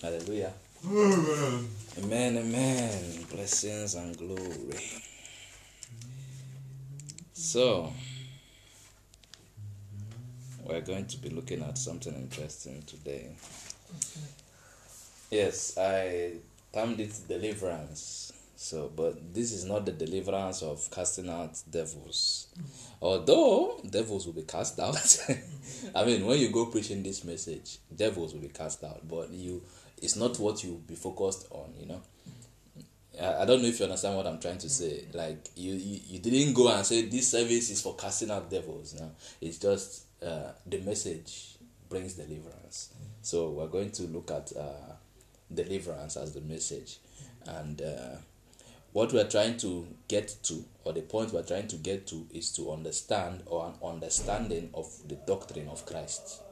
Hallelujah. Amen, amen. Amen. Blessings and glory. So, we're going to be looking at something interesting today. Yes, I termed it deliverance. So, but this is not the deliverance of casting out devils. Mm. Although devils will be cast out. I mean, when you go preaching this message, devils will be cast out, but you it's not what you be focused on, you know. I, I don't know if you understand what I'm trying to say. Like you, you, you didn't go and say this service is for casting out devils. No, it's just uh, the message brings deliverance. So we're going to look at uh, deliverance as the message, and uh, what we're trying to get to, or the point we're trying to get to, is to understand or an understanding of the doctrine of Christ.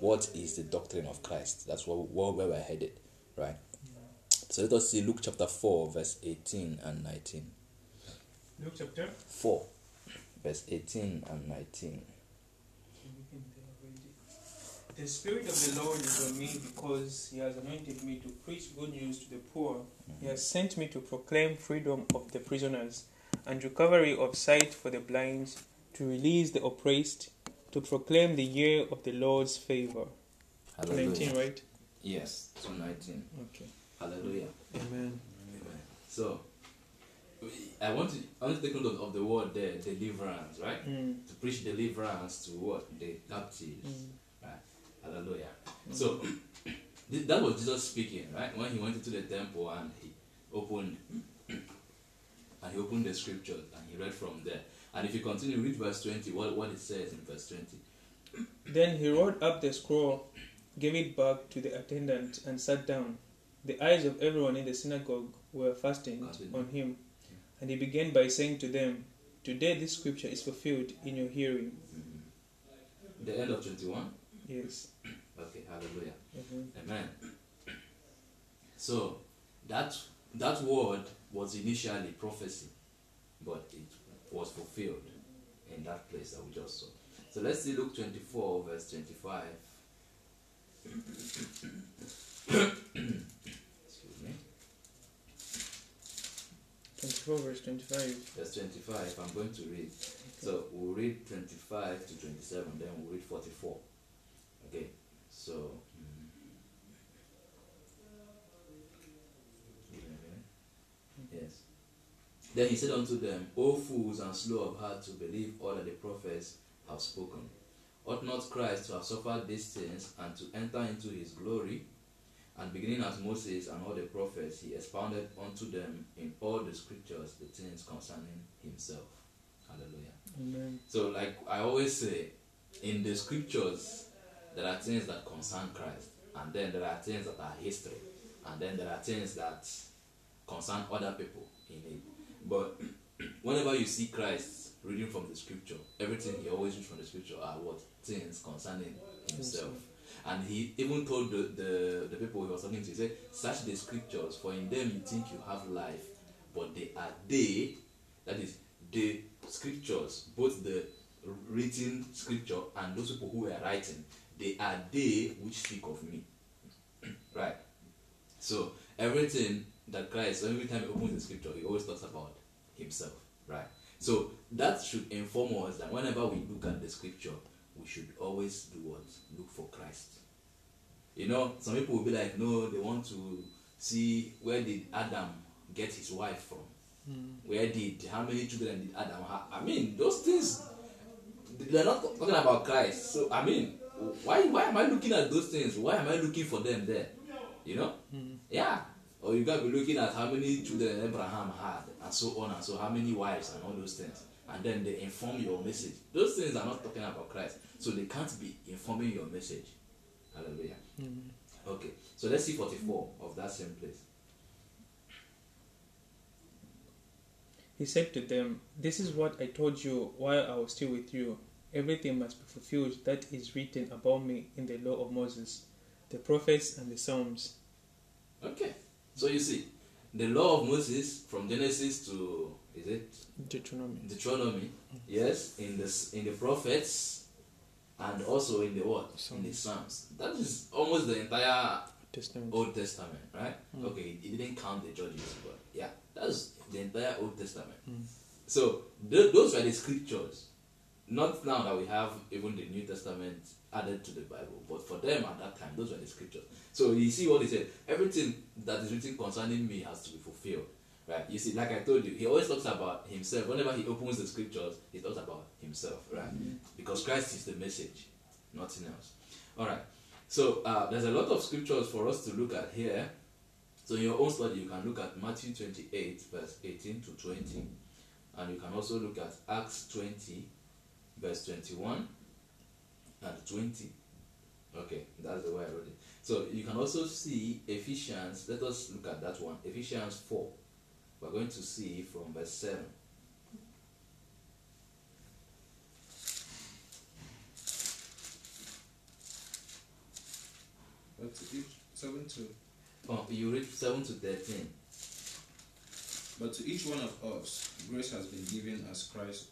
What is the doctrine of Christ? That's what, where we're headed, right? So let us see Luke chapter 4, verse 18 and 19. Luke chapter 4, verse 18 and 19. The Spirit of the Lord is on me because He has anointed me to preach good news to the poor. He has sent me to proclaim freedom of the prisoners and recovery of sight for the blind, to release the oppressed, to proclaim the year of the Lord's favor. 19, right? Yes, 219. Okay. Hallelujah. Amen. Amen. So, I want to, I want to take note of, of the word there, deliverance, right? Mm. To preach deliverance to what? The captives. Mm. Right. Hallelujah. So, that was Jesus speaking, right? When he went into the temple and he opened and he opened the scriptures and he read from there. And if you continue, read verse 20, what, what it says in verse 20. Then he rolled up the scroll, gave it back to the attendant, and sat down. The eyes of everyone in the synagogue were fastened Continue. on him. And he began by saying to them, Today this scripture is fulfilled in your hearing. Mhm. The end of 21. Yes. Okay, hallelujah. Mhm. Amen. So that that word was initially prophecy, but it was fulfilled in that place that we just saw. So let's see Luke 24, verse 25. Excuse me. 24 verse 25. Verse 25, I'm going to read. So we'll read 25 to 27, then we'll read 44. Okay, so. mm. Yes. Then he said unto them, O fools and slow of heart to believe all that the prophets have spoken. Ought not Christ to have suffered these things and to enter into his glory? And beginning as Moses and all the prophets, he expounded unto them in all the scriptures the things concerning himself. Hallelujah. Amen. So, like I always say, in the scriptures, there are things that concern Christ, and then there are things that are history, and then there are things that concern other people in it. But whenever you see Christ reading from the scripture, everything he always reads from the scripture are what things concerning himself. And he even told the, the, the people he was talking to, he said, Search the scriptures, for in them you think you have life, but they are they, that is, the scriptures, both the written scripture and those people who were writing, they are they which speak of me. right? So everything that Christ, every time he opens the scripture, he always talks about himself. Right? So that should inform us that whenever we look at the scripture, we should always do what? Look for Christ. You know, some people will be like, no, they want to see where did Adam get his wife from? Hmm. Where did how many children did Adam have? I mean, those things they're not talking about Christ. So I mean, why why am I looking at those things? Why am I looking for them there? You know? Hmm. Yeah. Or you gotta be looking at how many children Abraham had and so on and so how many wives and all those things. And then they inform your message. Those things are not talking about Christ. So they can't be informing your message. Hallelujah. Okay. So let's see 44 of that same place. He said to them, This is what I told you while I was still with you. Everything must be fulfilled that is written about me in the law of Moses, the prophets, and the Psalms. Okay. So you see, the law of Moses from Genesis to is it Deuteronomy. Deuteronomy? Yes, in the in the prophets, and also in the what? In the Psalms. That is almost the entire Testament. Old Testament, right? Mm. Okay, he didn't count the judges, but yeah, that's the entire Old Testament. Mm. So th- those were the scriptures. Not now that we have even the New Testament added to the Bible, but for them at that time, those were the scriptures. So you see what he said: everything that is written concerning me has to be fulfilled. Right? You see, like I told you, he always talks about himself. Whenever he opens the scriptures, he talks about himself, right? Because Christ is the message, nothing else. All right. So uh, there's a lot of scriptures for us to look at here. So in your own study, you can look at Matthew 28, verse 18 to 20. And you can also look at Acts 20, verse 21 and 20. Okay, that's the way I wrote it. So you can also see Ephesians. Let us look at that one. Ephesians 4. We're going to see from verse 7. But to each seven to Oh, you read 7 to 13. but to each one of us grace has been given as Christ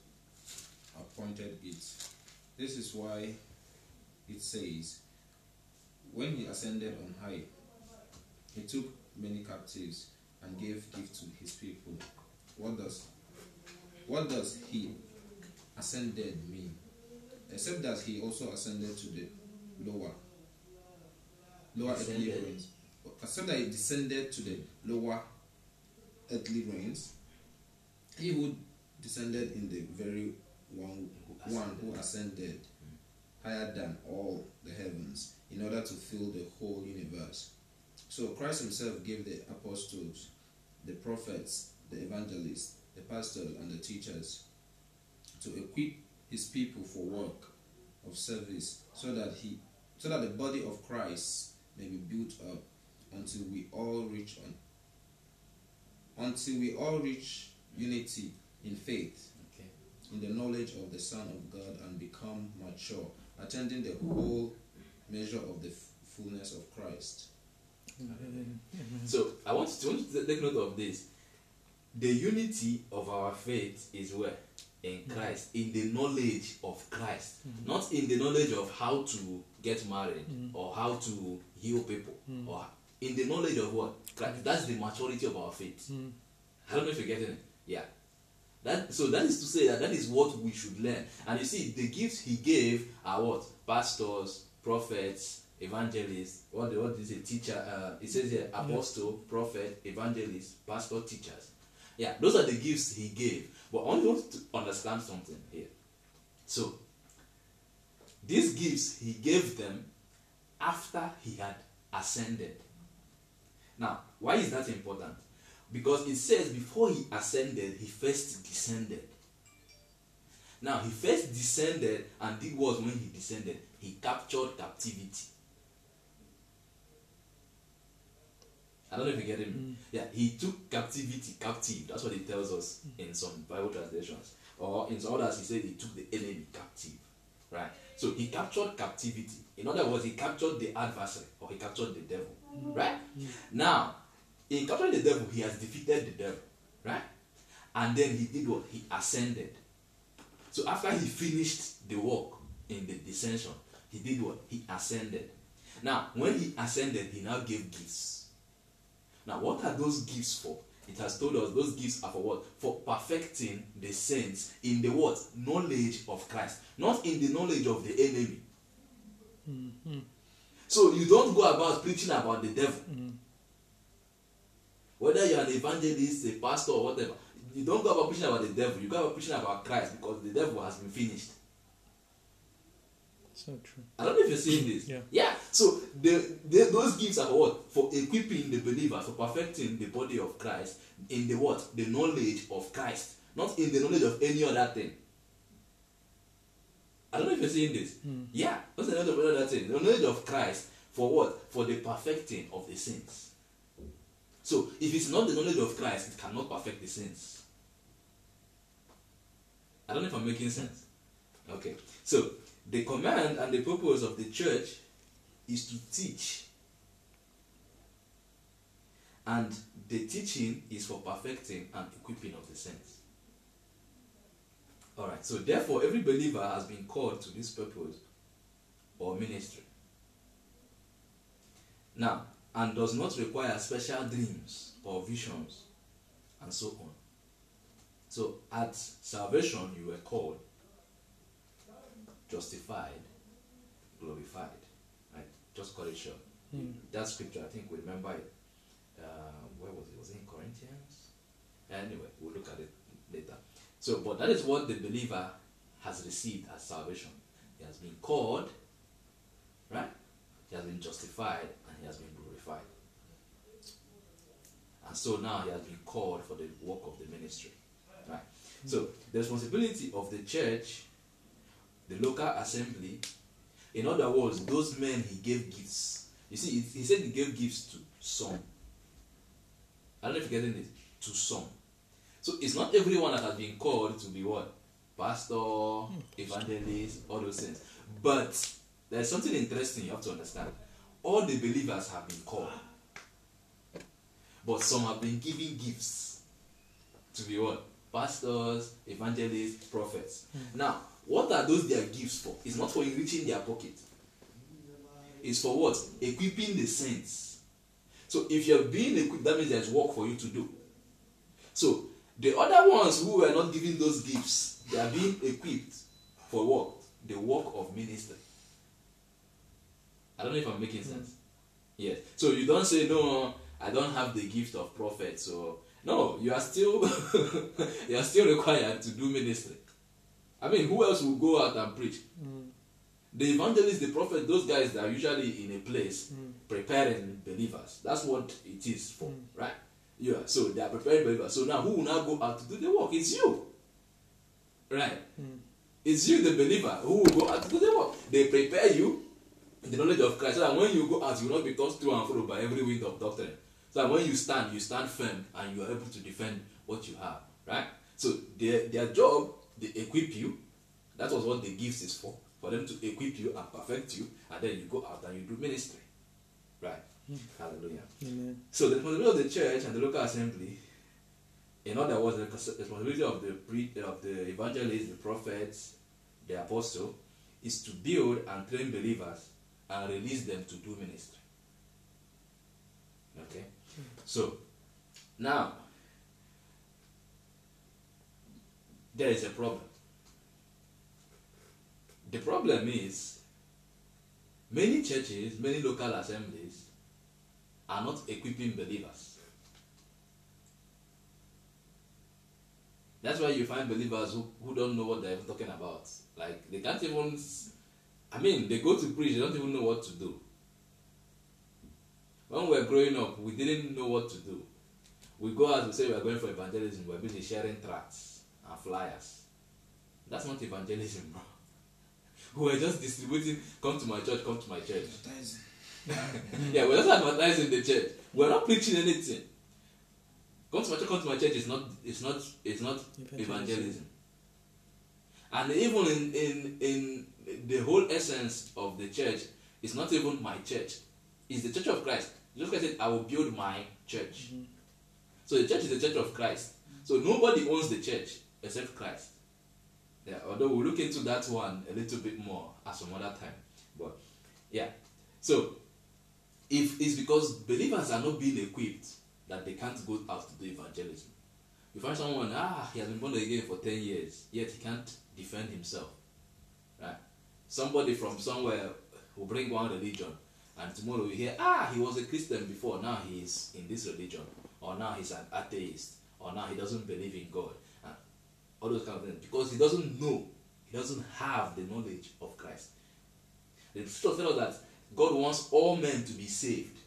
appointed it. This is why it says, When he ascended on high, he took many captives and gave gift to his people. What does what does he ascended mean? Except that he also ascended to the lower lower earthly realms. Except that he descended to the lower earthly realms. He who descended in the very one one who ascended higher than all the heavens in order to fill the whole universe. So Christ himself gave the apostles, the prophets, the evangelists, the pastors and the teachers to equip his people for work of service so that he so that the body of Christ may be built up until we all reach on until we all reach unity in faith Okay. in the knowledge of the Son of God and become mature, attending the whole measure of the f- fullness of Christ. Amen. So I want to, want to take note of this. The unity of our faith is where? In Christ, in the knowledge of Christ, mm-hmm. not in the knowledge of how to get married mm. or how to heal people, mm. or in the knowledge of what? Christ. Mm. That's the maturity of our faith. I don't know if you're getting it. Yeah. That, so that is to say that that is what we should learn. And you see, the gifts he gave are what? Pastors, prophets, evangelists. What the what is a teacher? Uh, it says here apostle, prophet, evangelist, pastor, teachers. Yeah, those are the gifts he gave. But I want to understand something here. So these gifts he gave them after he had ascended. Now, why is that important? Because it says before he ascended, he first descended. Now, he first descended and did what when he descended? He captured captivity. I don't know if you get me. Mm. Yeah, he took captivity captive. That's what it tells us mm. in some Bible translations. Or in some others, he said he took the enemy captive. Right? So he captured captivity. In other words, he captured the adversary or he captured the devil. Mm. Right? Now, in capturing the devil, he has defeated the devil. Right? And then he did what? He ascended. So after he finished the work in the descension, he did what? He ascended. Now, when he ascended, he now gave gifts. Now, what are those gifts for? It has told us those gifts are for what? For perfecting the saints in the what? Knowledge of Christ, not in the knowledge of the enemy. Mm-hmm. So you don't go about preaching about the devil. Mm-hmm. Whether you're an evangelist, a pastor, or whatever, you don't go about preaching about the devil. You go about preaching about Christ because the devil has been finished. So true. I don't know if you're seeing this. Yeah. Yeah. So the, the those gifts are for what? For equipping the believer, for perfecting the body of Christ in the what? The knowledge of Christ, not in the knowledge of any other thing. I don't know if you're seeing this. Hmm. Yeah, what's the knowledge of any other thing? The knowledge of Christ for what? For the perfecting of the saints. So if it's not the knowledge of Christ, it cannot perfect the saints. I don't know if I'm making sense. Okay, so the command and the purpose of the church is to teach, and the teaching is for perfecting and equipping of the saints. All right, so therefore, every believer has been called to this purpose or ministry. Now, and does not require special dreams or visions and so on. So at salvation you were called, justified, glorified. Right? Just cut it short. That scripture, I think we remember it. Uh, where was it? Was it in Corinthians? Anyway, we'll look at it later. So, but that is what the believer has received as salvation. He has been called, right? He has been justified, and he has been glorified. And so now he has been called for the work of the ministry. Right? So the responsibility of the church, the local assembly, in other words, those men he gave gifts. You see, he said he gave gifts to some. I don't know if you're getting it. To some. So it's not everyone that has been called to be what? Pastor, evangelist, all those things. But there's something interesting you have to understand. All the believers have been called. But some have been given gifts to be what? Pastors, evangelists, prophets. Hmm. Now, what are those their gifts for? It's not for enriching their pocket. It's for what? Equipping the saints. So if you're being equipped, that means there's work for you to do. So the other ones who were not given those gifts, they are being equipped for what? The work of ministry. I don't know if I'm making hmm. sense. Yes. So you don't say no, I don't have the gift of prophet, so no, you are still you are still required to do ministry. I mean, who else will go out and preach? Hmm. The evangelist, the prophet, those guys that are usually in a place hmm. preparing believers. That's what it is for, hmm. right? Yeah. So they are preparing believers. So now, who will now go out to do the work? It's you, right? It's you, the believer, who will go out to do the work. They prepare you in the knowledge of Christ, so that when you go out, you will not be tossed to and fro by every wind of doctrine. So that when you stand, you stand firm and you are able to defend what you have, right? So their their job, they equip you. That was what the gifts is for, for them to equip you and perfect you, and then you go out and you do ministry, right? Hmm. Hallelujah. Amen. So the responsibility of the church and the local assembly, in other words, the responsibility of the pre- of the evangelists, the prophets, the apostle, is to build and train believers and release them to do ministry. So now there is a problem. The problem is many churches, many local assemblies are not equipping believers. That's why you find believers who, who don't know what they're talking about. Like they can't even I mean they go to preach, they don't even know what to do. When we were growing up, we didn't know what to do. We go out, we say we are going for evangelism, we're busy sharing tracts and flyers. That's not evangelism, bro. We were just distributing, come to my church, come to my church. Yeah, we're just advertising the church. We're not preaching anything. Come to my church, come to my church is not it's not it's not Evangelism. evangelism. And even in, in in the whole essence of the church, it's not even my church. It's the church of Christ. Jesus Christ said, I will build my church. So the church is the church of Christ. So nobody owns the church except Christ. Yeah, although we'll look into that one a little bit more at some other time. But yeah. So if it's because believers are not being equipped that they can't go out to do evangelism. You find someone, ah, he has been born again for 10 years, yet he can't defend himself. Right? Somebody from somewhere will bring one religion, and tomorrow you hear, ah, he was a Christian before, now he is in this religion, or now he's an atheist, or now he doesn't believe in God, and all those kind of things, because he doesn't know, he doesn't have the knowledge of Christ. The scripture tells us that God wants all men to be saved.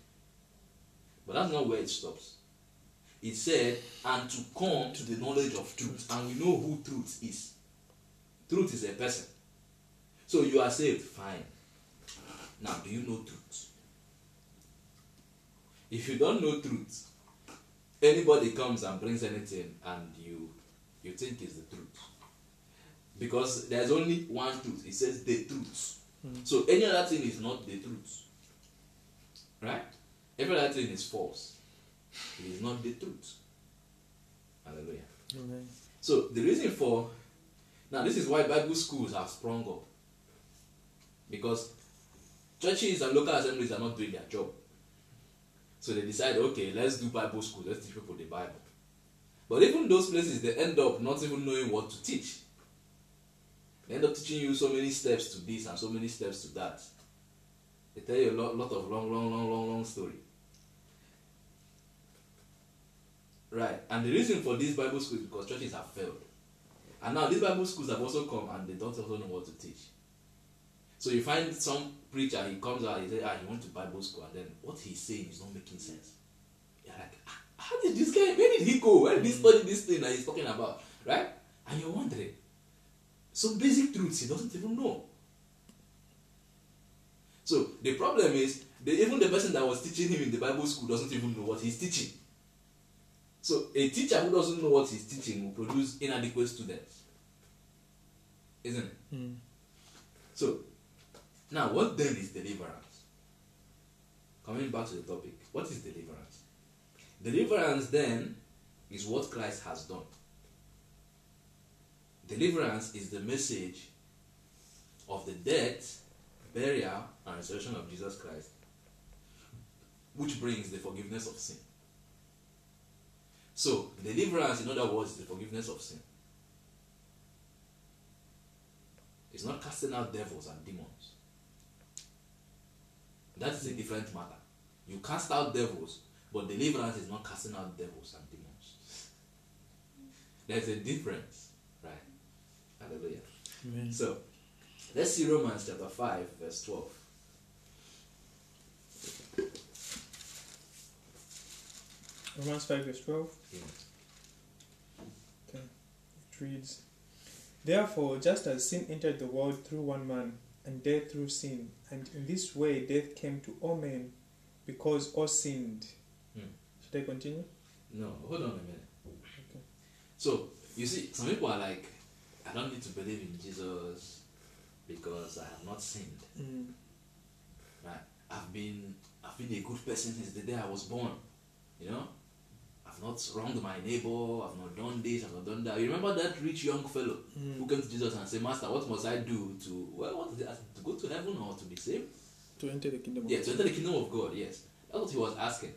But that's not where it stops. It said, and to come to the knowledge of truth. And we know who truth is. Truth is a person. So you are saved, fine. Now, do you know truth? If you don't know truth, anybody comes and brings anything and you you think is the truth. Because there's only one truth. It says the truth. Hmm. So any other thing is not the truth. Right? Every other thing is false. It is not the truth. Hallelujah. So the reason for now this is why Bible schools have sprung up. Because churches and local assemblies are not doing their job. So they decide, okay, let's do Bible school, let's teach people the Bible. But even those places, they end up not even knowing what to teach. They end up teaching you so many steps to this and so many steps to that. They tell you a lot, lot of long, long, long, long, long story. Right. And the reason for these Bible schools is because churches have failed. And now these Bible schools have also come and they don't also know what to teach. So you find some preacher, he comes out, he says, ah, he went to Bible school, and then what he's saying is not making sense. You're like, "Ah, how did this guy, where did he go? Where did he study this thing that he's talking about? Right? And you're wondering, some basic truths he doesn't even know. So the problem is, the, even the person that was teaching him in the Bible school doesn't even know what he's teaching. So a teacher who doesn't know what he's teaching will produce inadequate students. Isn't it? Mm. So, now what then is deliverance? Coming back to the topic, what is deliverance? Deliverance then is what Christ has done. Deliverance is the message of the death, burial, and resurrection of Jesus Christ, which brings the forgiveness of sin. So, deliverance, in other words, is the forgiveness of sin. It's not casting out devils and demons. That is a different matter. You cast out devils, but deliverance is not casting out devils and demons. There's a difference, right? Hallelujah. Amen. So, let's see Romans chapter 5, verse 12. Romans 5 verse 12. Yeah. Okay. It reads, Therefore, just as sin entered the world through one man, and death through sin, and in this way death came to all men, because all sinned. Hmm. Should I continue? No, hold on a minute. Okay. So, you see, some people are like, I don't need to believe in Jesus because I have not sinned. Mm. Right? I've been I've been a good person since the day I was born. You know? I've not wronged my neighbor, I've not done this, I've not done that. You remember that rich young fellow who Mm. came to Jesus and said, Master, what must I do to well what is it? To go to heaven or to be saved? To enter the kingdom of Yeah, to enter the kingdom of God, yes. That's what he was asking.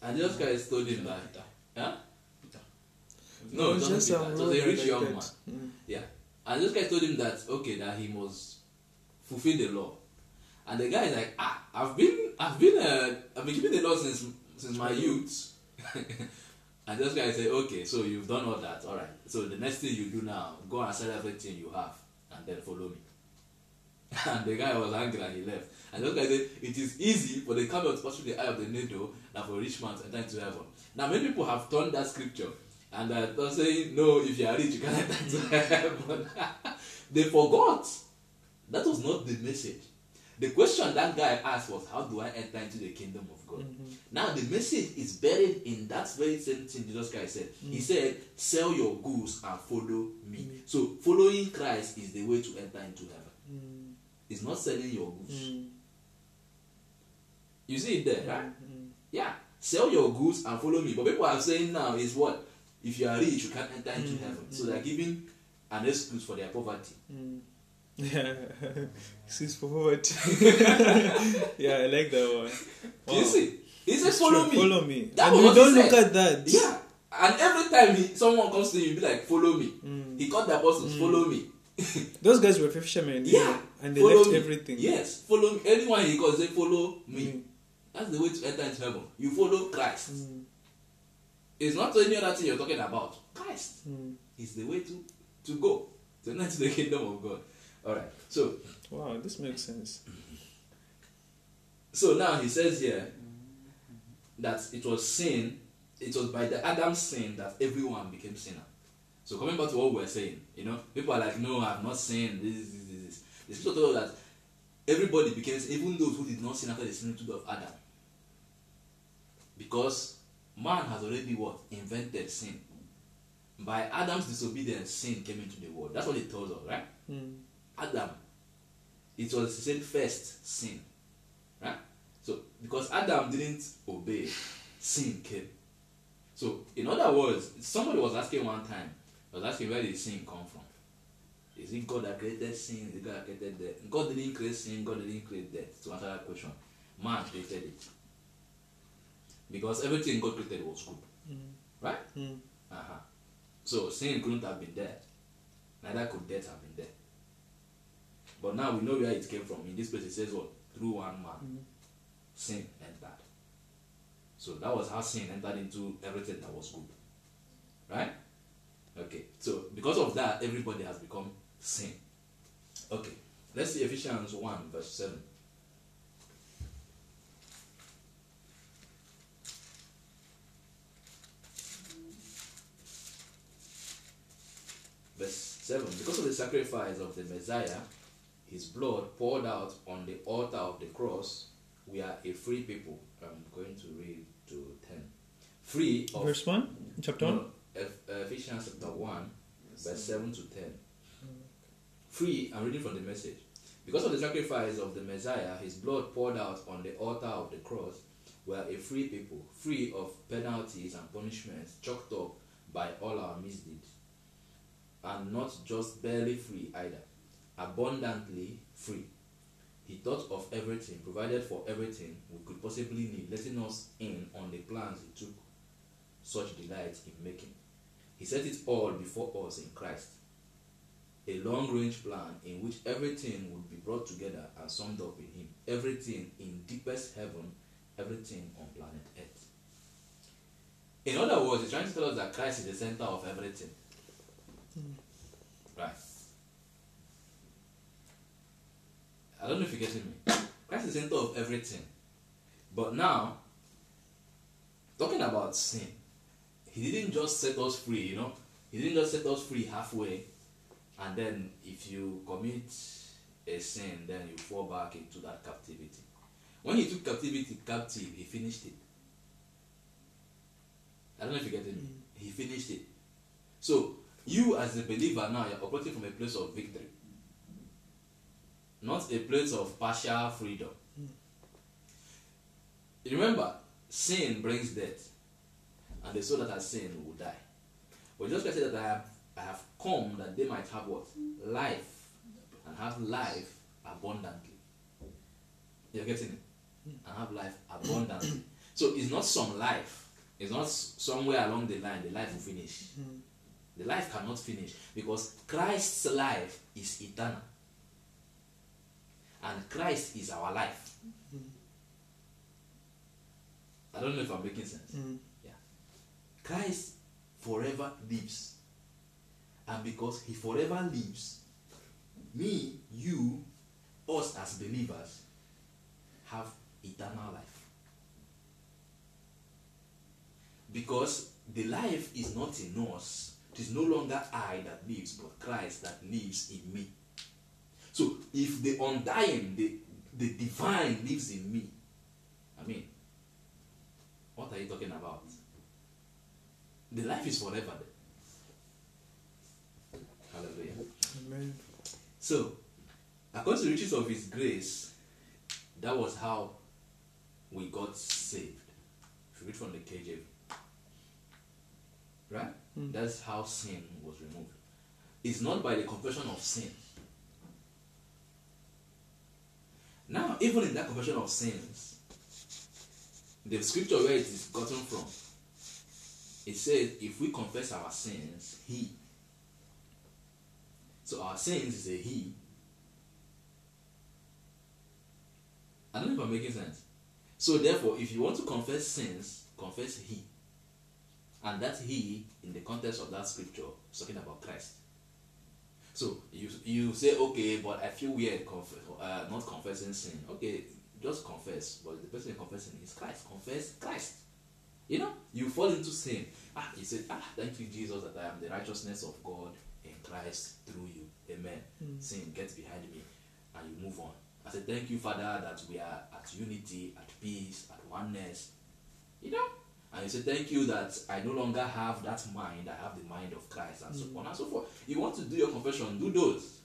And Jesus Christ told him that huh? No, it It's wasn't just Peter. some It was a rich young man. Mm. Yeah. And this guy told him that okay, that he must fulfill the law. And the guy is like, ah, I've been I've been uh, I've been keeping the law since since my youth. and this guy said, Okay, so you've done all that, alright. So the next thing you do now, go and sell everything you have and then follow me. And the guy was angry and he left. And this guy said, It is easy for the camel to pass through the eye of the needle than for rich man to enter into heaven. Now many people have turned that scripture and they're saying, No, if you are rich, you can enter into heaven. they forgot. That was not the message. The question that guy asked was, How do I enter into the kingdom of God? Mhm. Now the message is buried in that very same thing Jesus Christ said. He said, Sell your goods and follow me. So following Christ is the way to enter into heaven. Mm. It's not selling your goods. Mm. You see it there, right? Mm. Yeah. Sell your goods and follow me. But people are saying now is what? If you are rich, you can't enter into Mm, heaven. So mm. they're giving an excuse for their poverty. Mm. Yeah, sis for poverty. yeah, I like that one. Do you Wow. see? He said, It's Follow me. Follow me. That and you don't look at that. Yeah. And every time he, someone comes to you, you be like, Follow me. Mm. He called the apostles, Follow me. Those guys were fishermen. Yeah. and they follow left me. everything. Yes. Follow me. Anyone he calls, say, Follow me. Mm. That's the way to enter into heaven. You follow Christ. Mm. It's not any other thing you're talking about. Christ Mm. is the way to, to go to enter the kingdom of God. All right. So Wow, this makes sense. so now he says here that it was sin. It was by the Adam's sin that everyone became sinner. So coming back to what we were saying, you know, people are like, no, I've not sinned. This, this, this, this. The scripture told us that everybody became, even those who did not sin after the similitude of Adam, because man has already what invented sin. By Adam's disobedience, sin came into the world. That's what it tells us, right? Mm. Adam. It was he said first sin. Right? So because Adam didn't obey, sin came. So in other words, somebody was asking one time, was asking where did sin come from? Is it God that created sin? Is it God that created death? God didn't create sin, God didn't create death. To answer that question, man created it. because everything God created was good, right? Mm. Uh-huh. So sin couldn't have been there. Neither could death have been there. But now we know where it came from. In this place, it says what? Through one man, mm-hmm. sin entered. So that was how sin entered into everything that was good. Right? Okay. So because of that, everybody has become sin. Okay. Let's see Ephesians 1, verse 7. Verse 7 Because of the sacrifice of the Messiah, his blood poured out on the altar of the cross, we are a free people. I'm going to read to 10. Free of. Verse 1, chapter 1. No, uh, Ephesians chapter 1, verse 7 to 10. Free, I'm reading from the message. Because of the sacrifice of the Messiah, his blood poured out on the altar of the cross, we are a free people, free of penalties and punishments chalked up by all our misdeeds. And not just barely free either, abundantly free. He thought of everything, provided for everything we could possibly need, letting us in on the plans he took such delight in making. He set it all before us in Christ. A long range plan in which everything would be brought together and summed up in Him. Everything in deepest heaven, everything on planet Earth. In other words, he's trying to tell us that Christ is the center of everything. Hmm. Right. I don't know if you're getting me. Christ is the center of everything. But now, talking about sin, he didn't just set us free, you know. He didn't just set us free halfway, and then if you commit a sin, then you fall back into that captivity. When he took captivity captive, he finished it. I don't know if you're get it. Mm. He finished it. So you as a believer now you're operating from a place of victory. Not a place of partial freedom. Remember, sin brings death, and the soul that has sinned will die. But just I said that I have, I have come that they might have what? Life, and have life abundantly. You're getting it? And have life abundantly. so it's not some life. It's not somewhere along the line the life will finish. Mm-hmm. The life cannot finish because Christ's life is eternal. And Christ is our life. I don't know if I'm making sense. Mm. Yeah. Christ forever lives. And because he forever lives, me, you, us as believers have eternal life. Because the life is not in us, it is no longer I that lives, but Christ that lives in me. So if the undying, the, the divine lives in me, I mean, what are you talking about? The life is forever there. Hallelujah. Amen. So, according to the riches of His grace, that was how we got saved. If you read from the KJV, right? Hmm. That's how sin was removed. It's not by the confession of sin. Now, even in that confession of sins, the scripture where it is gotten from, it says, if we confess our sins, He. So our sins is a He. I don't know if I'm making sense. So therefore, if you want to confess sins, confess He. And that He, in the context of that scripture, is talking about Christ. So you you say, okay, but I feel weird conf- uh, not confessing sin. Okay, just confess. But the person confessing is Christ. Confess Christ. You know, you fall into sin. Ah, you say, ah, thank you, Jesus, that I am the righteousness of God in Christ through you. Amen. Sin, get behind me, and you move on. I said, thank you, Father, that we are at unity, at peace, at oneness. You know, and he said, thank you that I no longer have that mind. I have the mind of Christ, and so on and so forth. You want to do your confession, do those.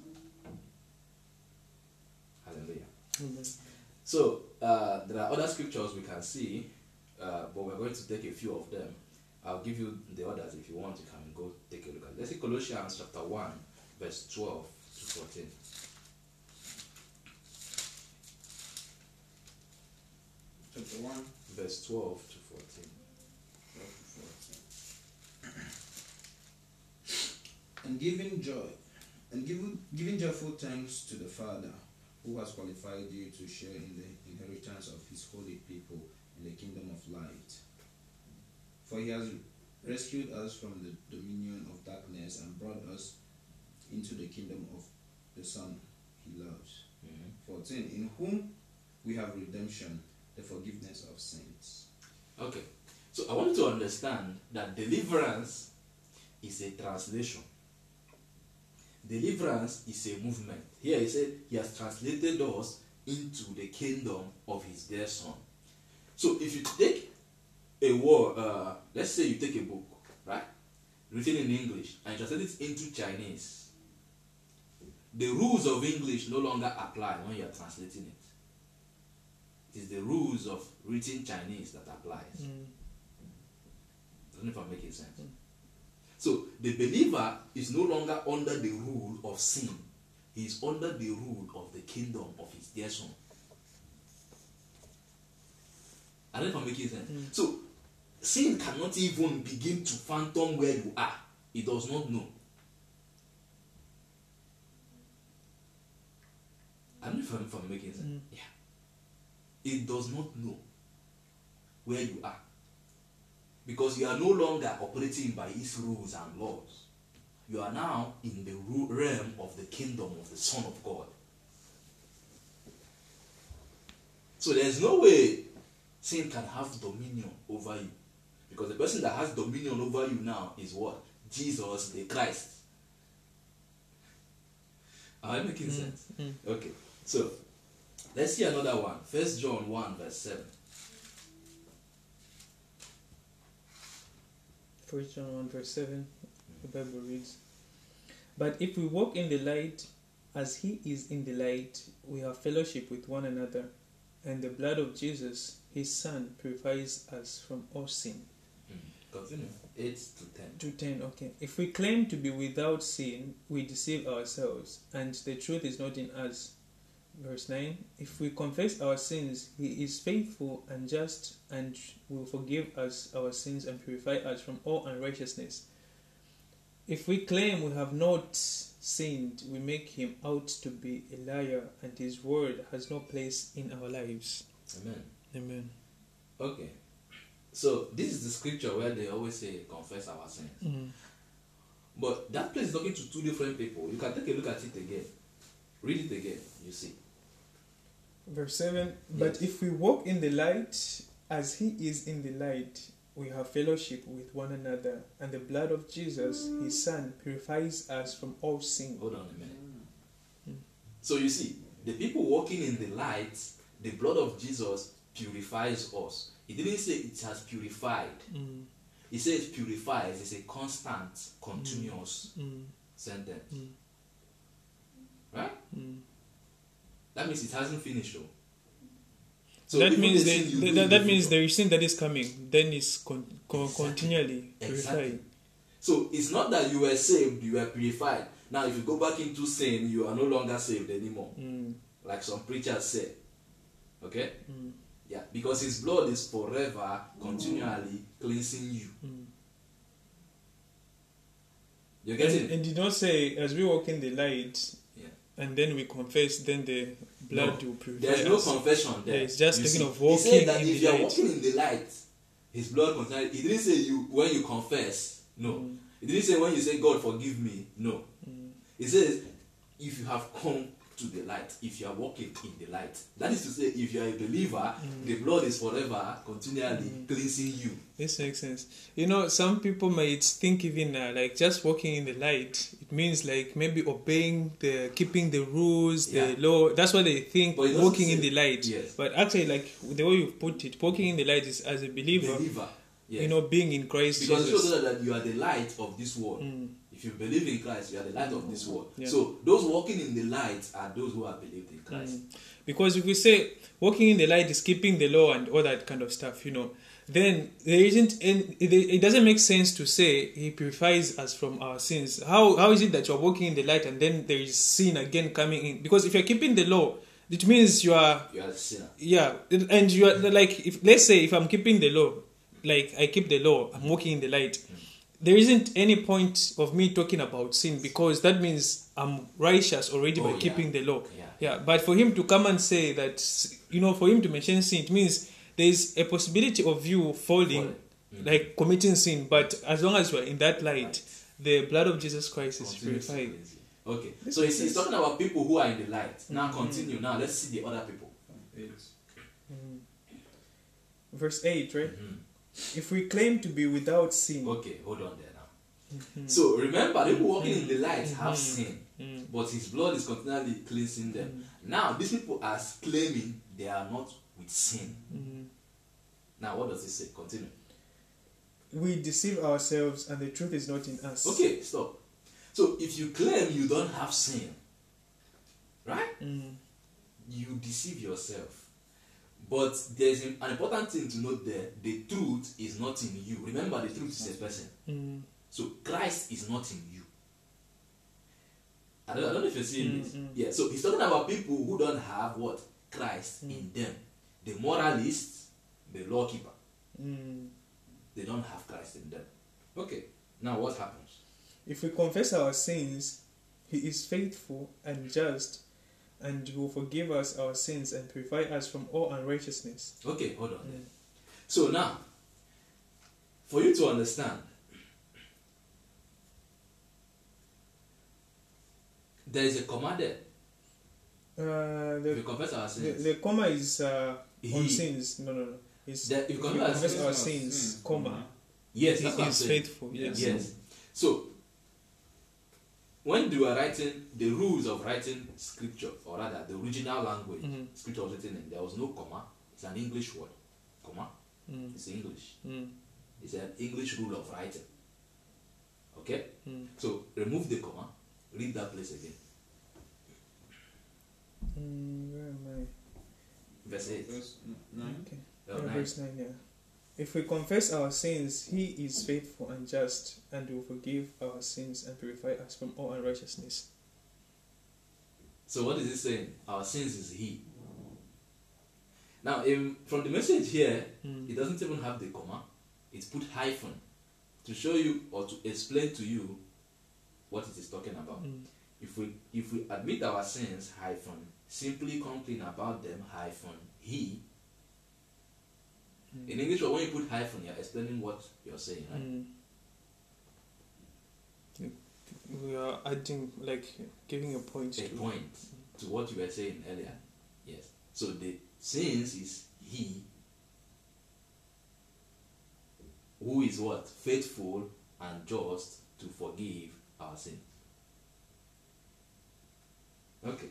Hallelujah. Amen. So uh, there are other scriptures we can see, uh, but we're going to take a few of them. I'll give you the others if you want. You can go take a look at. it. Let's see Colossians chapter one, verse twelve to fourteen. chapter 1, verse 12 to 14. 12 to 14. And giving joy, and giving, giving joyful thanks to the Father who has qualified you to share in the inheritance of his holy people in the kingdom of light. For he has rescued us from the dominion of darkness and brought us into the kingdom of the Son he loves. Mm-hmm. 14. In whom we have redemption, the forgiveness of sins. Okay. So I want you to understand that deliverance is a translation. Deliverance is a movement. Here he said he has translated us into the kingdom of his dear son. So if you take a word, uh, let's say you take a book, right, written in English, and translate it into Chinese, the rules of English no longer apply when you are translating it. It is the rules of written Chinese that applies. Mm. Doesn't know if I'm making sense. So the believer is no longer under the rule of sin. He is under the rule of the kingdom of his dear son. I don't know if I'm making sense. So sin cannot even begin to phantom where you are. It does not know. I don't know if I'm, if I'm making sense. Mm. Yeah. It does not know where you are because you are no longer operating by his rules and laws. You are now in the realm of the kingdom of the Son of God. So there's no way sin can have dominion over you. Because the person that has dominion over you now is what? Jesus the Christ. Am I making sense? mm. Okay. So let's see another one. First John 1, verse 7. First John 1 verse 7, the Bible reads, But if we walk in the light as he is in the light, we have fellowship with one another, and the blood of Jesus, his son, purifies us from all sin. Hmm. Continue. 8 to 10. To 10, okay. If we claim to be without sin, we deceive ourselves, and the truth is not in us. Verse 9 If we confess our sins, he is faithful and just and will forgive us our sins and purify us from all unrighteousness. If we claim we have not sinned, we make him out to be a liar, and his word has no place in our lives. Amen. Amen. Okay. So this is the scripture where they always say confess our sins. Mm. But that place is talking to two different people. You can take a look at it again. Read it again. You see. Verse 7 But Yes. if we walk in the light as he is in the light, we have fellowship with one another, and the blood of Jesus, his son, purifies us from all sin. Hold on a minute. Mm. So you see, the people walking in the light, the blood of Jesus purifies us. He didn't say it has purified. Mm, He says purifies. It's a constant, continuous mm, sentence. Mm. Right? That means it hasn't finished though. So that means the they, that, that, the means is sin that is coming. Then it's con, con, Exactly. continually Exactly. purified. So it's not that you were saved, you were purified. Now, if you go back into sin, you are no longer saved anymore. Mm, Like some preachers say. Okay? mm, Yeah. Because his blood is forever, continually cleansing you. mm. You get And, it? and did not say as we walk in the light, Yeah. and then we confess, then the blood No. will purify There's no confession there. Yeah, it's just You thinking see, of He walking said that in if the you are walking in the light, his blood continually. He didn't say you when you confess. No. Mm, He didn't say when you say God forgive me. No. mm. He says, if you have come to the light, if you are walking in the light. That is to say, if you are a believer, the blood is forever continually cleansing you. This makes sense. You know, some people might think even uh, like just walking in the light. It means like maybe obeying the, keeping the rules, the law. That's what they think. It Walking in the light. Yes. But actually, like the way you put it, walking in the light is as a believer. Believer. Yes. You know, being in Christ because it Jesus. shows that you are the light of this world. Mm. If you believe in Christ, you are the light of this world. Yeah. So those walking in the light are those who have believed in Christ. Mm. Because if we say walking in the light is keeping the law and all that kind of stuff, you know, then there isn't. Any, it, doesn't make sense to say He purifies us from our sins. How how is it that you're walking in the light and then there is sin again coming in? Because if you're keeping the law, It means you are You are a sinner. yeah, and you are like if let's say if I'm keeping the law, like I keep the law, I'm walking in the light. There isn't any point of me talking about sin because that means I'm righteous already Oh, by yeah. keeping the law. Yeah. Yeah, but for him to come and say that, you know, for him to mention sin, it means there's a possibility of you falling, Falling. Mm. like committing sin. But as long as you are in that light, the blood of Jesus Christ is purified. Okay. This So he's, talking about people who are in the light. Now Mhm. continue. Now let's see the other people. Mhm. Verse 8, right? If we claim to be without sin, Okay, hold on there now. Mhm. So remember, the people walking in the light have Mhm. sin, Mm. but his blood is continually cleansing them. Now these people are claiming they are not with sin. Now what does it say? Continue. we deceive ourselves and the truth is not in us. Okay, stop. So if you claim you don't have sin, right? You deceive yourself. But there's an an important thing to note there. The truth is not in you. Remember, the truth is a person. Mm. So Christ is not in you. I don't, I don't know if you're seeing Mm, this. mm. Yeah, so he's talking about people who don't have what? Christ Mm. in them. The moralists, the lawkeeper, Mm. they don't have Christ in them. Okay, now what happens? If we confess our sins, He is faithful and just and will forgive us our sins and purify us from all unrighteousness. Okay, hold on Mm. So now, for you to understand, there is a comma there. Uh, If we the, confess our the, sins, the comma is uh, on He- sins. No, no, no. It's, The- if if we we confess our confess sins- our sins, comma. yes, He that's what I'm is saying. faithful. Yes. Yes. So, when they were writing the rules of writing scripture, or rather the original language Mhm. scripture was written in, there was no comma. It's an English word. Comma. Mm. It's English. Mm. It's an English rule of writing. Okay? Mm. So remove the comma. Read that place again. Mm, where am Verse 8. Verse nine. Okay. Oh, Yeah, nine. verse 9, yeah. If we confess our sins, He is faithful and just and will forgive our sins and purify us from all unrighteousness. So what is He saying? Our sins is He. Now, in, from the message here, Mm. it doesn't even have the comma. It's put hyphen to show you or to explain to you what it is talking about. Mm. If we if we admit our sins hyphen, simply complain about them hyphen He. Mm. In English, when you put hyphen, you're explaining what you're saying, right? Mm. We are adding, like, giving a point a to point to what you were saying earlier. Yes. So the sins is he who is what? Faithful and just to forgive our sins. Okay.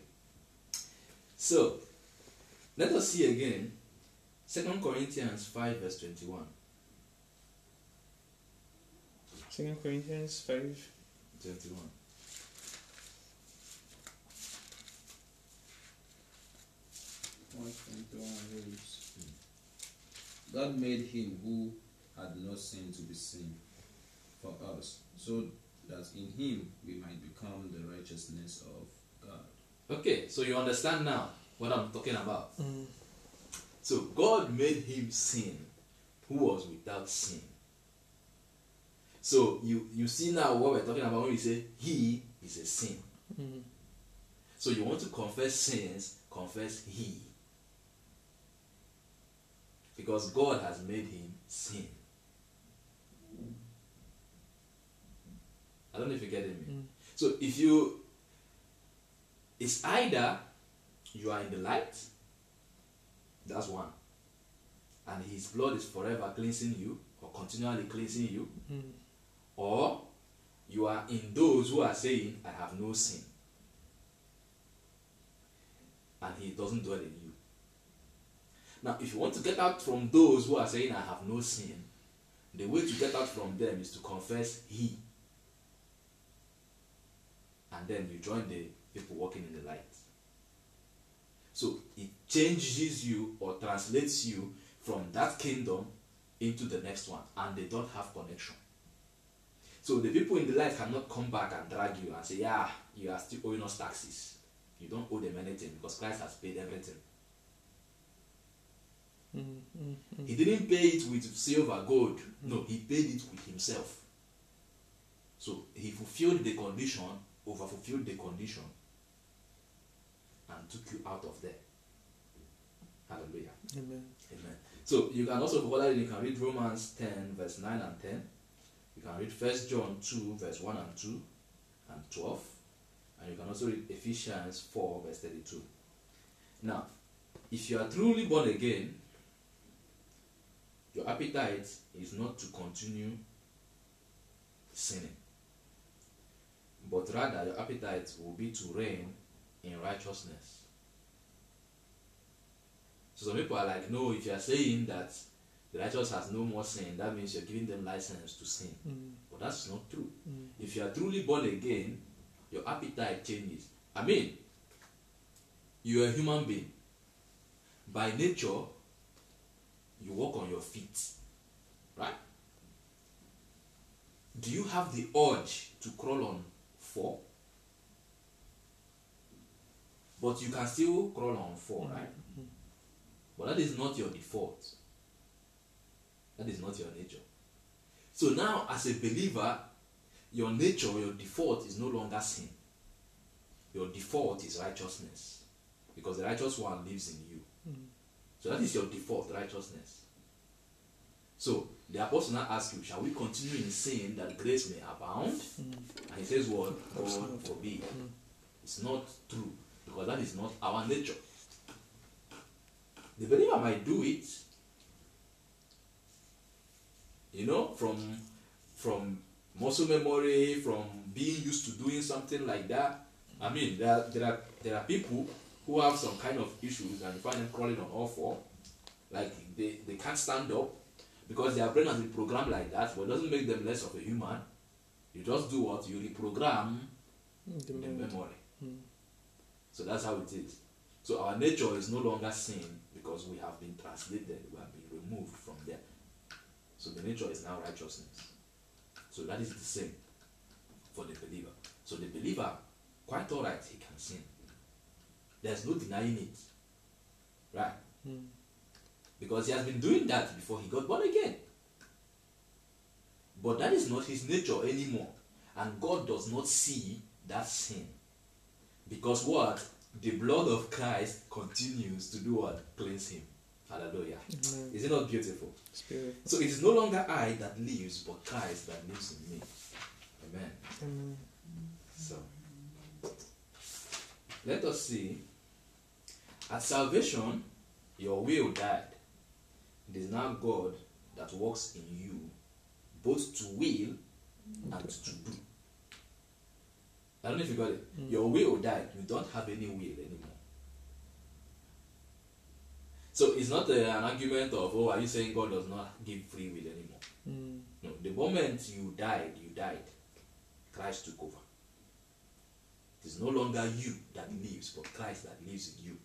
So let us see again Second Corinthians 5 verse 21. 2 Corinthians 5. 21. Verse 21 God made him who had no sin to be sin for us, so that in him we might become the righteousness of God. Okay, so you understand now what I'm talking about. Mm. So God made him sin who was without sin. So you you see now what we're talking about when we say he is a sin. Mm. So you want to confess sins, confess he. Because God has made him sin. I don't know if you're getting me. Mm. So if you it's either you are in the light, that's one, and his blood is forever cleansing you or continually cleansing you, Mm. or you are in those who are saying, I have no sin. And he doesn't dwell in you. Now, if you want to get out from those who are saying, I have no sin, the way to get out from them is to confess he. And then you join the people walking in the light. So it changes you or translates you from that kingdom into the next one, and they don't have connection. So the people in the light cannot come back and drag you and say, Yeah, you are still owing us taxes. You don't owe them anything because Christ has paid everything. Mm, mm, mm. He didn't pay it with silver, gold. No, he paid it with himself. So he fulfilled the condition, over fulfilled the condition, and took you out of there. Hallelujah. Amen. Amen. So you can also further you can read Romans 10, verse 9 and 10. You can read First John 2, verse 1 and 2 and 12. And you can also read Ephesians 4, verse 32. Now, if you are truly born again, your appetite is not to continue sinning, but rather your appetite will be to reign in righteousness. So some people are like, no, if you are saying that the righteous has no more sin, that means you're giving them license to sin. Mm, But that's not true. mm, If you are truly born again, your appetite changes. I mean, you are a human being. By nature, you walk on your feet. Right? Do you have the urge to crawl on four? But you can still crawl on four, right? But that is not your default. That is not your nature. So now, as a believer, your nature, your default is no longer sin. Your default is righteousness. Because the righteous one lives in you. So that is your default righteousness. So the apostle now asks you, Shall we continue in sin that grace may abound? And he says, What? God forbid. It's not true. Because that is not our nature. The believer might do it, you know, from from muscle memory, from being used to doing something like that. I mean, there are, there are there are people who have some kind of issues and you find them crawling on all four, like they, they can't stand up because their brain has been programmed like that, but it doesn't make them less of a human. You just do what you reprogram mm, The the memory. memory. Mm. So that's how it is. So our nature is no longer sin because we have been translated, we have been removed from there. So the nature is now righteousness. So that is the same for the believer. So the believer, quite alright, he can sin. There's no denying it. Right? Mm. Because he has been doing that before he got born again. But that is not his nature anymore. And God does not see that sin. Because what? The blood of Christ continues to do what? Cleanse him. Hallelujah. Amen. Is it not beautiful? Spirit. So it is no longer I that lives, but Christ that lives in me. Amen. Amen. So let us see. At salvation, your will died. It is now God that works in you, both to will and to do. I don't know if you got it. Your will died. You don't have any will anymore. So it's not uh, an argument of, oh, are you saying God does not give free will anymore? Mm. No, the moment you died, you died. Christ took over. It is no longer you that lives, but Christ that lives in you.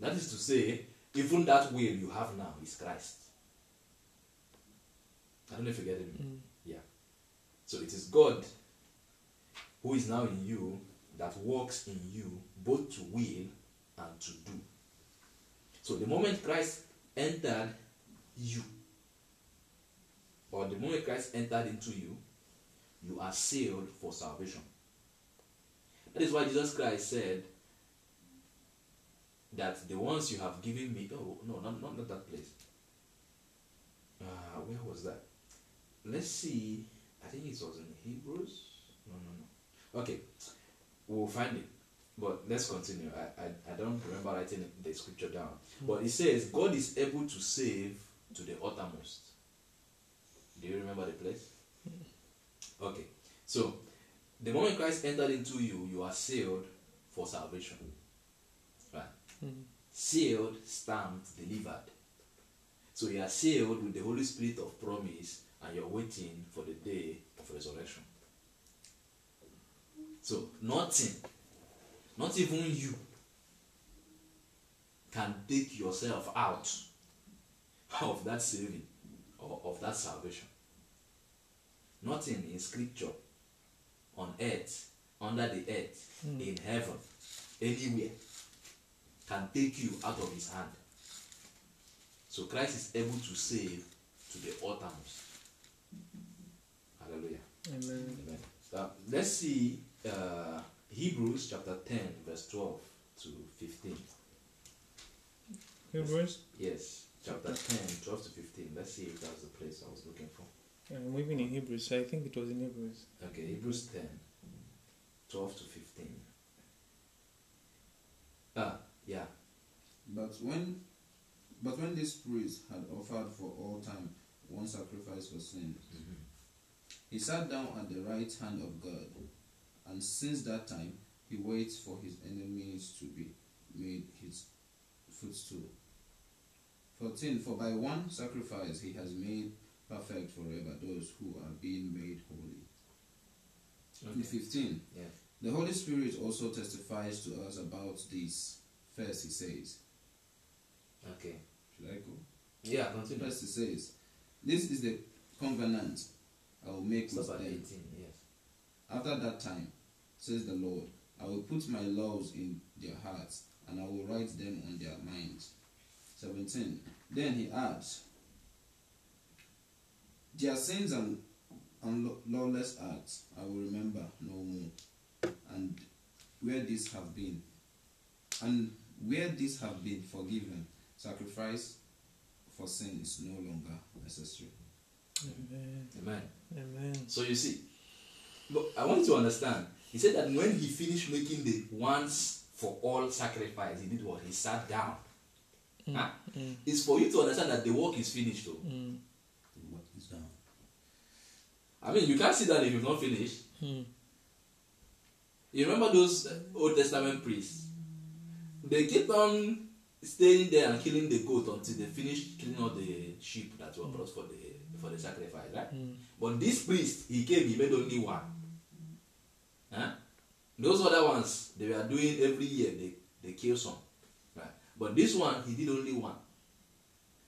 That is to say, even that will you have now is Christ. I don't know if you get it. Mm. Yeah. So it is God who is now in you that works in you both to will and to do. So the moment Christ entered you, or the moment Christ entered into you, you are sealed for salvation. That is why Jesus Christ said that the ones you have given me, oh no, not, not, not that place. Uh, where was that? Let's see. I think it was in Hebrews. No, no, no. Okay, we'll find it. But let's continue. I, I, I don't remember writing the scripture down. But it says, God is able to save to the uttermost. Do you remember the place? Okay. So, the moment Christ entered into you, you are sealed for salvation. Right? Mm. Sealed, stamped, delivered. So you are sealed with the Holy Spirit of promise and you're waiting for the day of resurrection. So nothing, not even you, can take yourself out of that saving or of that salvation. Nothing in scripture on earth under the earth, hmm. in heaven, anywhere, can take you out of his hand. So Christ is able to save to the uttermost. Hallelujah. Amen. Amen. Now, let's see uh, Hebrews chapter 10, verse 12 to 15. Hebrews. Yes, chapter 10, 12 to 15. Let's see if that's the place I was looking for. I'm even in Hebrews, so I think it was in Hebrews. Okay, Hebrews 10, 12 to 15. Ah, yeah. But when but when this priest had offered for all time one sacrifice for sin, Mhm. he sat down at the right hand of God, and since that time he waits for his enemies to be made his footstool. 14. For by one sacrifice he has made perfect forever those who are being made holy. Okay. 15. Yeah. The Holy Spirit also testifies to us about this. First, he says, Okay. Should I go? Yeah, continue. First, he says, This is the covenant I will make Stop with them. 18, yes. After that time, says the Lord, I will put my laws in their hearts, and I will write them on their minds. 17. Then he adds, Their sins and, and law- lawless acts I will remember no more. And where these have been, and where these have been forgiven, sacrifice for sin is no longer necessary. Amen. Amen. Amen. So you see, but I want you to understand. He said that when he finished making the once for all sacrifice, he did what? He sat down. Huh? Mm. It's for you to understand that the work is finished. Though. Mm. What is down? I mean, you can't see that if you've not finished. Mm. You remember those uh, Old Testament priests? They kept on staying there and killing the goat until they finished killing all the sheep that were brought for the for the sacrifice, right? Mm. But this priest, he came, he made only one. Huh? Those other ones, they were doing every year, they, they kill some. Right? But this one, he did only one.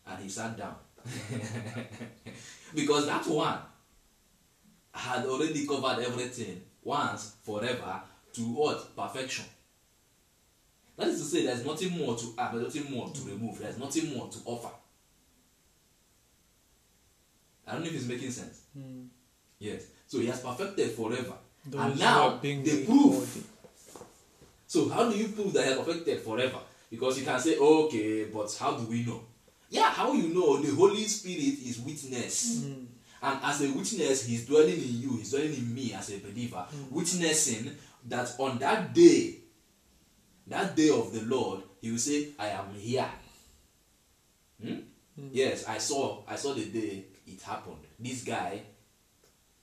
And he sat down. because that one had already covered everything once, forever, to what? Perfection. That is to say, there's nothing more to add, there's nothing more to remove, there's nothing more to offer. I don't know if it's making sense. Mm. Yes. So he has perfected forever. Those and now are being the made proof. holy. So how do you prove that has perfected forever? Because you can say, okay, but how do we know? Yeah, how you know the Holy Spirit is witness. Mm. And as a witness, he's dwelling in you, he's dwelling in me as a believer, witnessing that on that day, that day of the Lord, he will say, I am here. Hmm? Yes, I saw, I saw the day it happened. This guy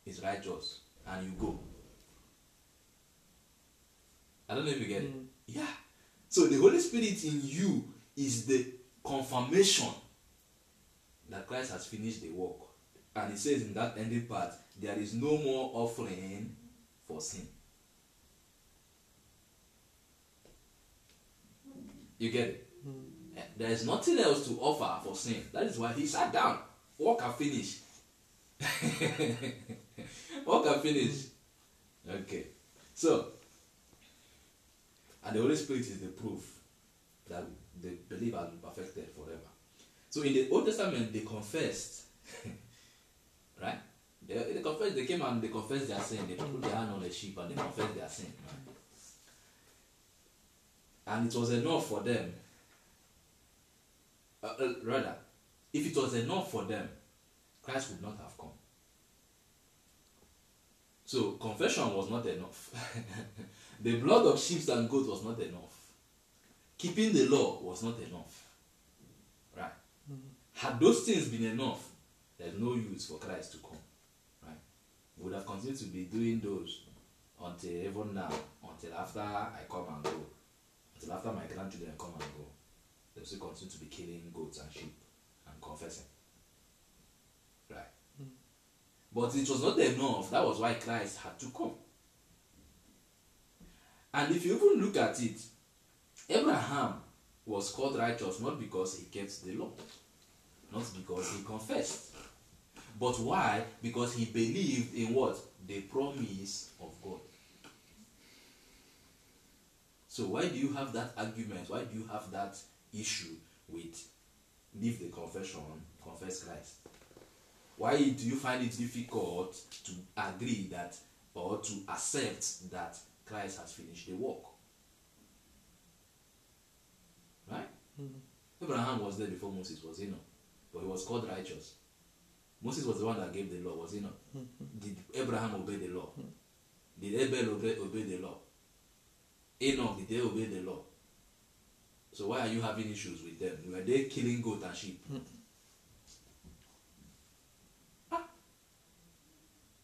is righteous, and you go. I don't know if you get it. Mm. Yeah. So the Holy Spirit in you is the confirmation that Christ has finished the work. And it says in that ending part, there is no more offering for sin. You get it? Eh, There is nothing else to offer for sin. That is why he sat down. Work and finish. Work and finish. Okay. So, and the Holy Spirit is the proof that the believer will be perfected forever. So in the Old Testament, they confessed, right? They, they confessed. They came and they confessed their sin. They put their hand on the sheep and they confessed their sin. Right? And it was enough for them. Uh, uh, rather, if it was enough for them, Christ would not have come. So confession was not enough. the blood of sheep and goats was not enough. Keeping the law was not enough. Right? Mm-hmm. Had those things been enough, there's no use for Christ to come. Right? We would have continued to be doing those until even now, until after I come and go, until after my grandchildren come and go. They'll still continue to be killing goats and sheep and confessing. Right? Mm. But it was not enough. That was why Christ had to come. And if you even look at it, Abraham was called righteous not because he kept the law, not because he confessed, but why? Because he believed in what? The promise of God. So why do you have that argument? Why do you have that issue with leave the confession, confess Christ? Why do you find it difficult to agree that or to accept that Christ has finished the work? Right? Hmm. Abraham was there before Moses, was he not? But he was called righteous. Moses was the one that gave the law, was he not? Hmm. Did Abraham obey the law? Hmm. Did Abel obey, obey the law? Enoch, did they obey the law? So why are you having issues with them? Were they killing goat and sheep? Ah.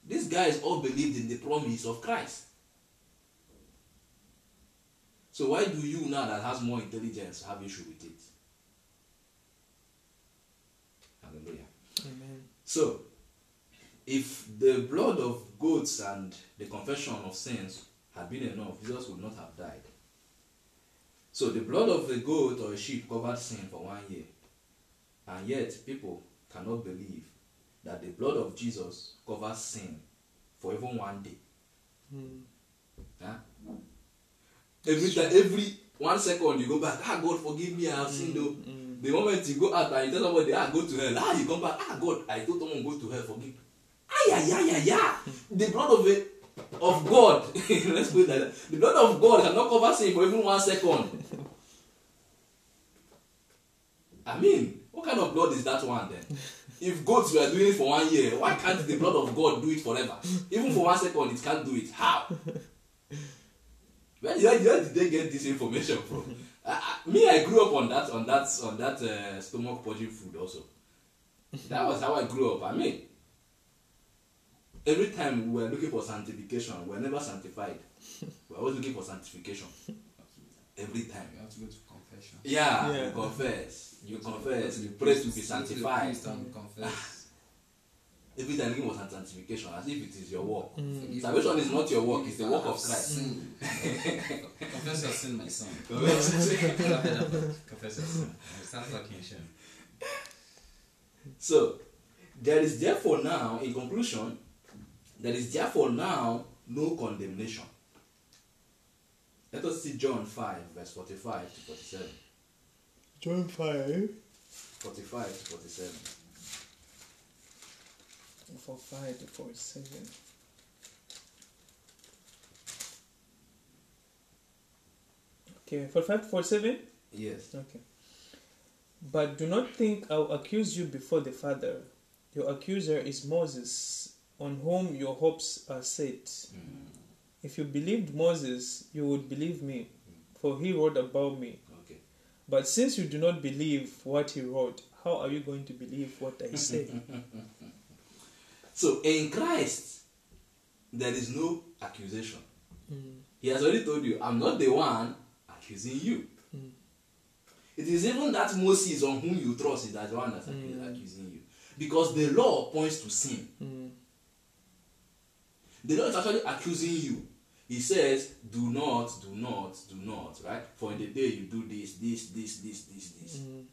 These guys all believed in the promise of Christ. So why do you now that has more intelligence have issue with it? Hallelujah. Amen. So, if the blood of goats and the confession of sins had been enough, Jesus would not have died. So, the blood of a goat or a sheep covered sin for one year. And yet, people cannot believe that the blood of Jesus covers sin for even one day. Mm. Huh? Every time, every one second you go back, ah, God forgive me, I have sinned. though. Mm. The moment you go out and you tell somebody, ah, go to hell, ah, you come back, ah, God, I told someone go to hell, forgive. Yeah, yeah. The blood of a, of God, let's put it like that. The blood of God cannot cover sin for even one second. I mean, what kind of blood is that one then? If goats were doing it for one year, why can't the blood of God do it forever? Even for one second, it can't do it. How? Where, where, where did they get this information from? I, I, me, I grew up on that, on that, on that uh, stomach purging food also. That was how I grew up. I mean, every time we were looking for sanctification, we were never sanctified. We were always looking for sanctification. Every time. You have to go to confession. Yeah, Yeah. you confess. You confess. You pray to be sanctified. confess. Every time looking for sanctification, as if it is your work. Forgive Salvation is not your work, it's the work of Christ. Mm. Confess your sin, my son. Confess your sin. It sounds like kinship. So, there is therefore now, in conclusion, there is therefore now no condemnation. Let us see John 5, verse 45 to 47. John 5. 45 to 47. For 5 to 47. Okay, for 5 to 47? Yes. Okay. But do not think I'll accuse you before the Father. Your accuser is Moses, on whom your hopes are set. Mm, If you believed Moses, you would believe me, for he wrote about me. okay. But since you do not believe what he wrote, how are you going to believe what I say? So, in Christ, there is no accusation. Mm. He has already told you, I'm not the one accusing you. Mm. It is even that Moses on whom you trust is that the one that's Mm. accusing you. Because the law points to sin. Mm. The law is actually accusing you. He says, Do not, do not, do not, right? For in the day you do this, this, this, this, this, this. Mm.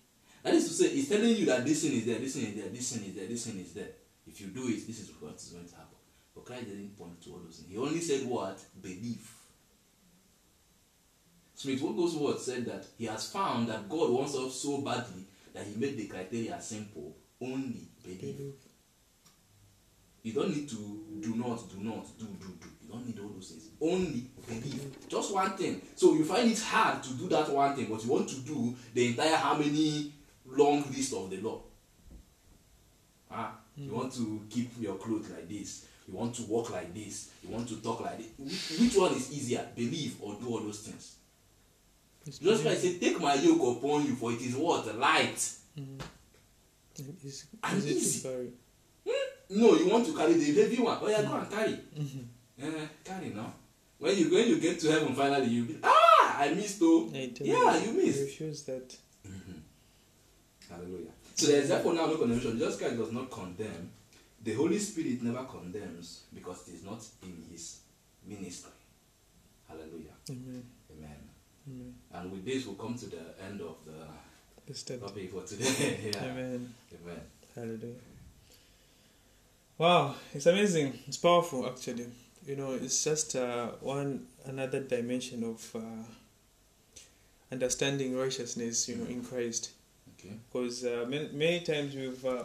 That is to say, he's telling you that this sin is there, this sin is there, this sin is there, this sin is there. If you do it, this is what is going to happen. But Christ didn't point to all those things. He only said what? Believe. Smith Wigglesworth said that he has found that God wants us so badly that he made the criteria simple. Only believe. Believe. You don't need to do not, do not, do, do, do. You don't need all those things. Only believe. Just one thing. So you find it hard to do that one thing, but you want to do the entire how many long list of the law. Ah, you want to keep your clothes like this. You want to walk like this. You want to talk like this. Which, which one is easier? Believe or do all those things? It's Just like say, take my yoke upon you, for it is what light. Mm. It's And easy carry. No, you want to carry the heavy one. Oh yeah, go and carry. Eh, carry now. When you when you get to heaven finally, you be ah, I missed tell Yeah, you missed. refuse that. Hallelujah. So there is therefore now no condemnation. Jesus Christ does not condemn. The Holy Spirit never condemns because it is not in his ministry. Hallelujah. Amen. Amen. Amen. And with this, we'll come to the end of the The topic for today. yeah. Amen. Amen. Hallelujah. Wow, it's amazing. It's powerful, actually. You know, it's just uh, one another dimension of uh, understanding righteousness, you know, in Christ. Okay. Because uh, many, many times we've uh,